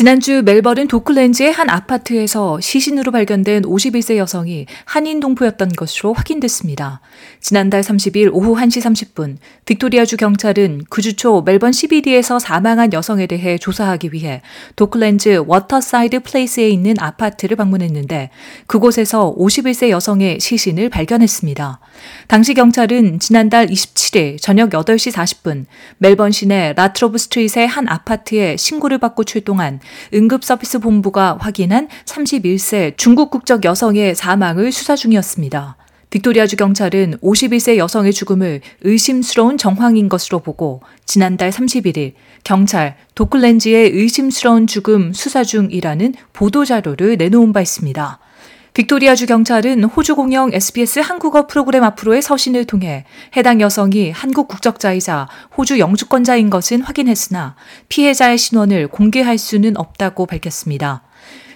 지난주 멜버른 도클랜즈의 한 아파트에서 시신으로 발견된 51세 여성이 한인 동포였던 것으로 확인됐습니다. 지난달 30일 오후 1시 30분 빅토리아주 경찰은 그 주 초 멜번 CBD에서 사망한 여성에 대해 조사하기 위해 도클랜즈 워터사이드 플레이스에 있는 아파트를 방문했는데 그곳에서 51세 여성의 시신을 발견했습니다. 당시 경찰은 지난달 27일 저녁 8시 40분 멜번 시내 라트로브 스트릿의 한 아파트에 신고를 받고 출동한 응급서비스 본부가 확인한 31세 중국 국적 여성의 사망을 수사 중이었습니다. 빅토리아주 경찰은 51세 여성의 죽음을 의심스러운 정황인 것으로 보고 지난달 31일 경찰 도클렌즈의 의심스러운 죽음 수사 중이라는 보도자료를 내놓은 바 있습니다. 빅토리아주 경찰은 호주 공영 SBS 한국어 프로그램 앞으로의 서신을 통해 해당 여성이 한국 국적자이자 호주 영주권자인 것은 확인했으나 피해자의 신원을 공개할 수는 없다고 밝혔습니다.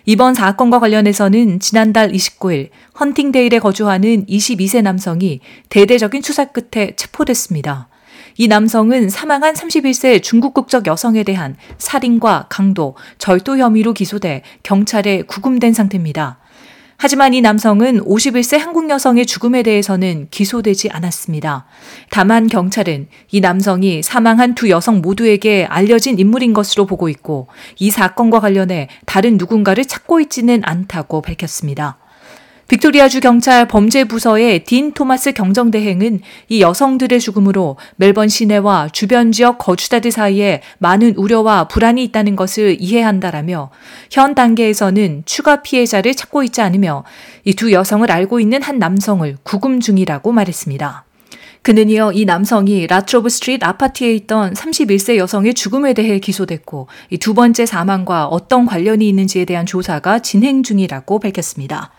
이번 사건과 관련해서는 지난달 29일 헌팅데일에 거주하는 22세 남성이 대대적인 수사 끝에 체포됐습니다. 이 남성은 사망한 31세 중국 국적 여성에 대한 살인과 강도, 절도 혐의로 기소돼 경찰에 구금된 상태입니다. 하지만 이 남성은 51세 한국 여성의 죽음에 대해서는 기소되지 않았습니다. 다만 경찰은 이 남성이 사망한 두 여성 모두에게 알려진 인물인 것으로 보고 있고 이 사건과 관련해 다른 누군가를 찾고 있지는 않다고 밝혔습니다. 빅토리아주 경찰 범죄부서의 딘 토마스 경정대행은 이 여성들의 죽음으로 멜번 시내와 주변 지역 거주자들 사이에 많은 우려와 불안이 있다는 것을 이해한다라며 현 단계에서는 추가 피해자를 찾고 있지 않으며 이 두 여성을 알고 있는 한 남성을 구금 중이라고 말했습니다. 그는 이어 이 남성이 라트로브 스트리트 아파트에 있던 31세 여성의 죽음에 대해 기소됐고 이 두 번째 사망과 어떤 관련이 있는지에 대한 조사가 진행 중이라고 밝혔습니다.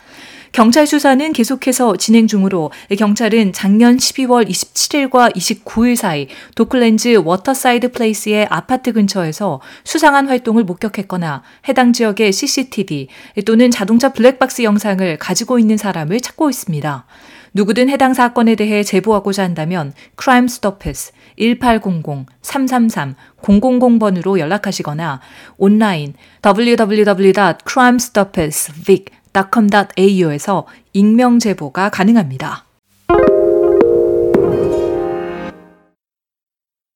경찰 수사는 계속해서 진행 중으로 경찰은 작년 12월 27일과 29일 사이 도클랜즈 워터사이드 플레이스의 아파트 근처에서 수상한 활동을 목격했거나 해당 지역의 CCTV 또는 자동차 블랙박스 영상을 가지고 있는 사람을 찾고 있습니다. 누구든 해당 사건에 대해 제보하고자 한다면 Crime Stoppers 1800-333-000번으로 연락하시거나 온라인 www.crimestoppersvic.com.au에서 익명 제보가 가능합니다.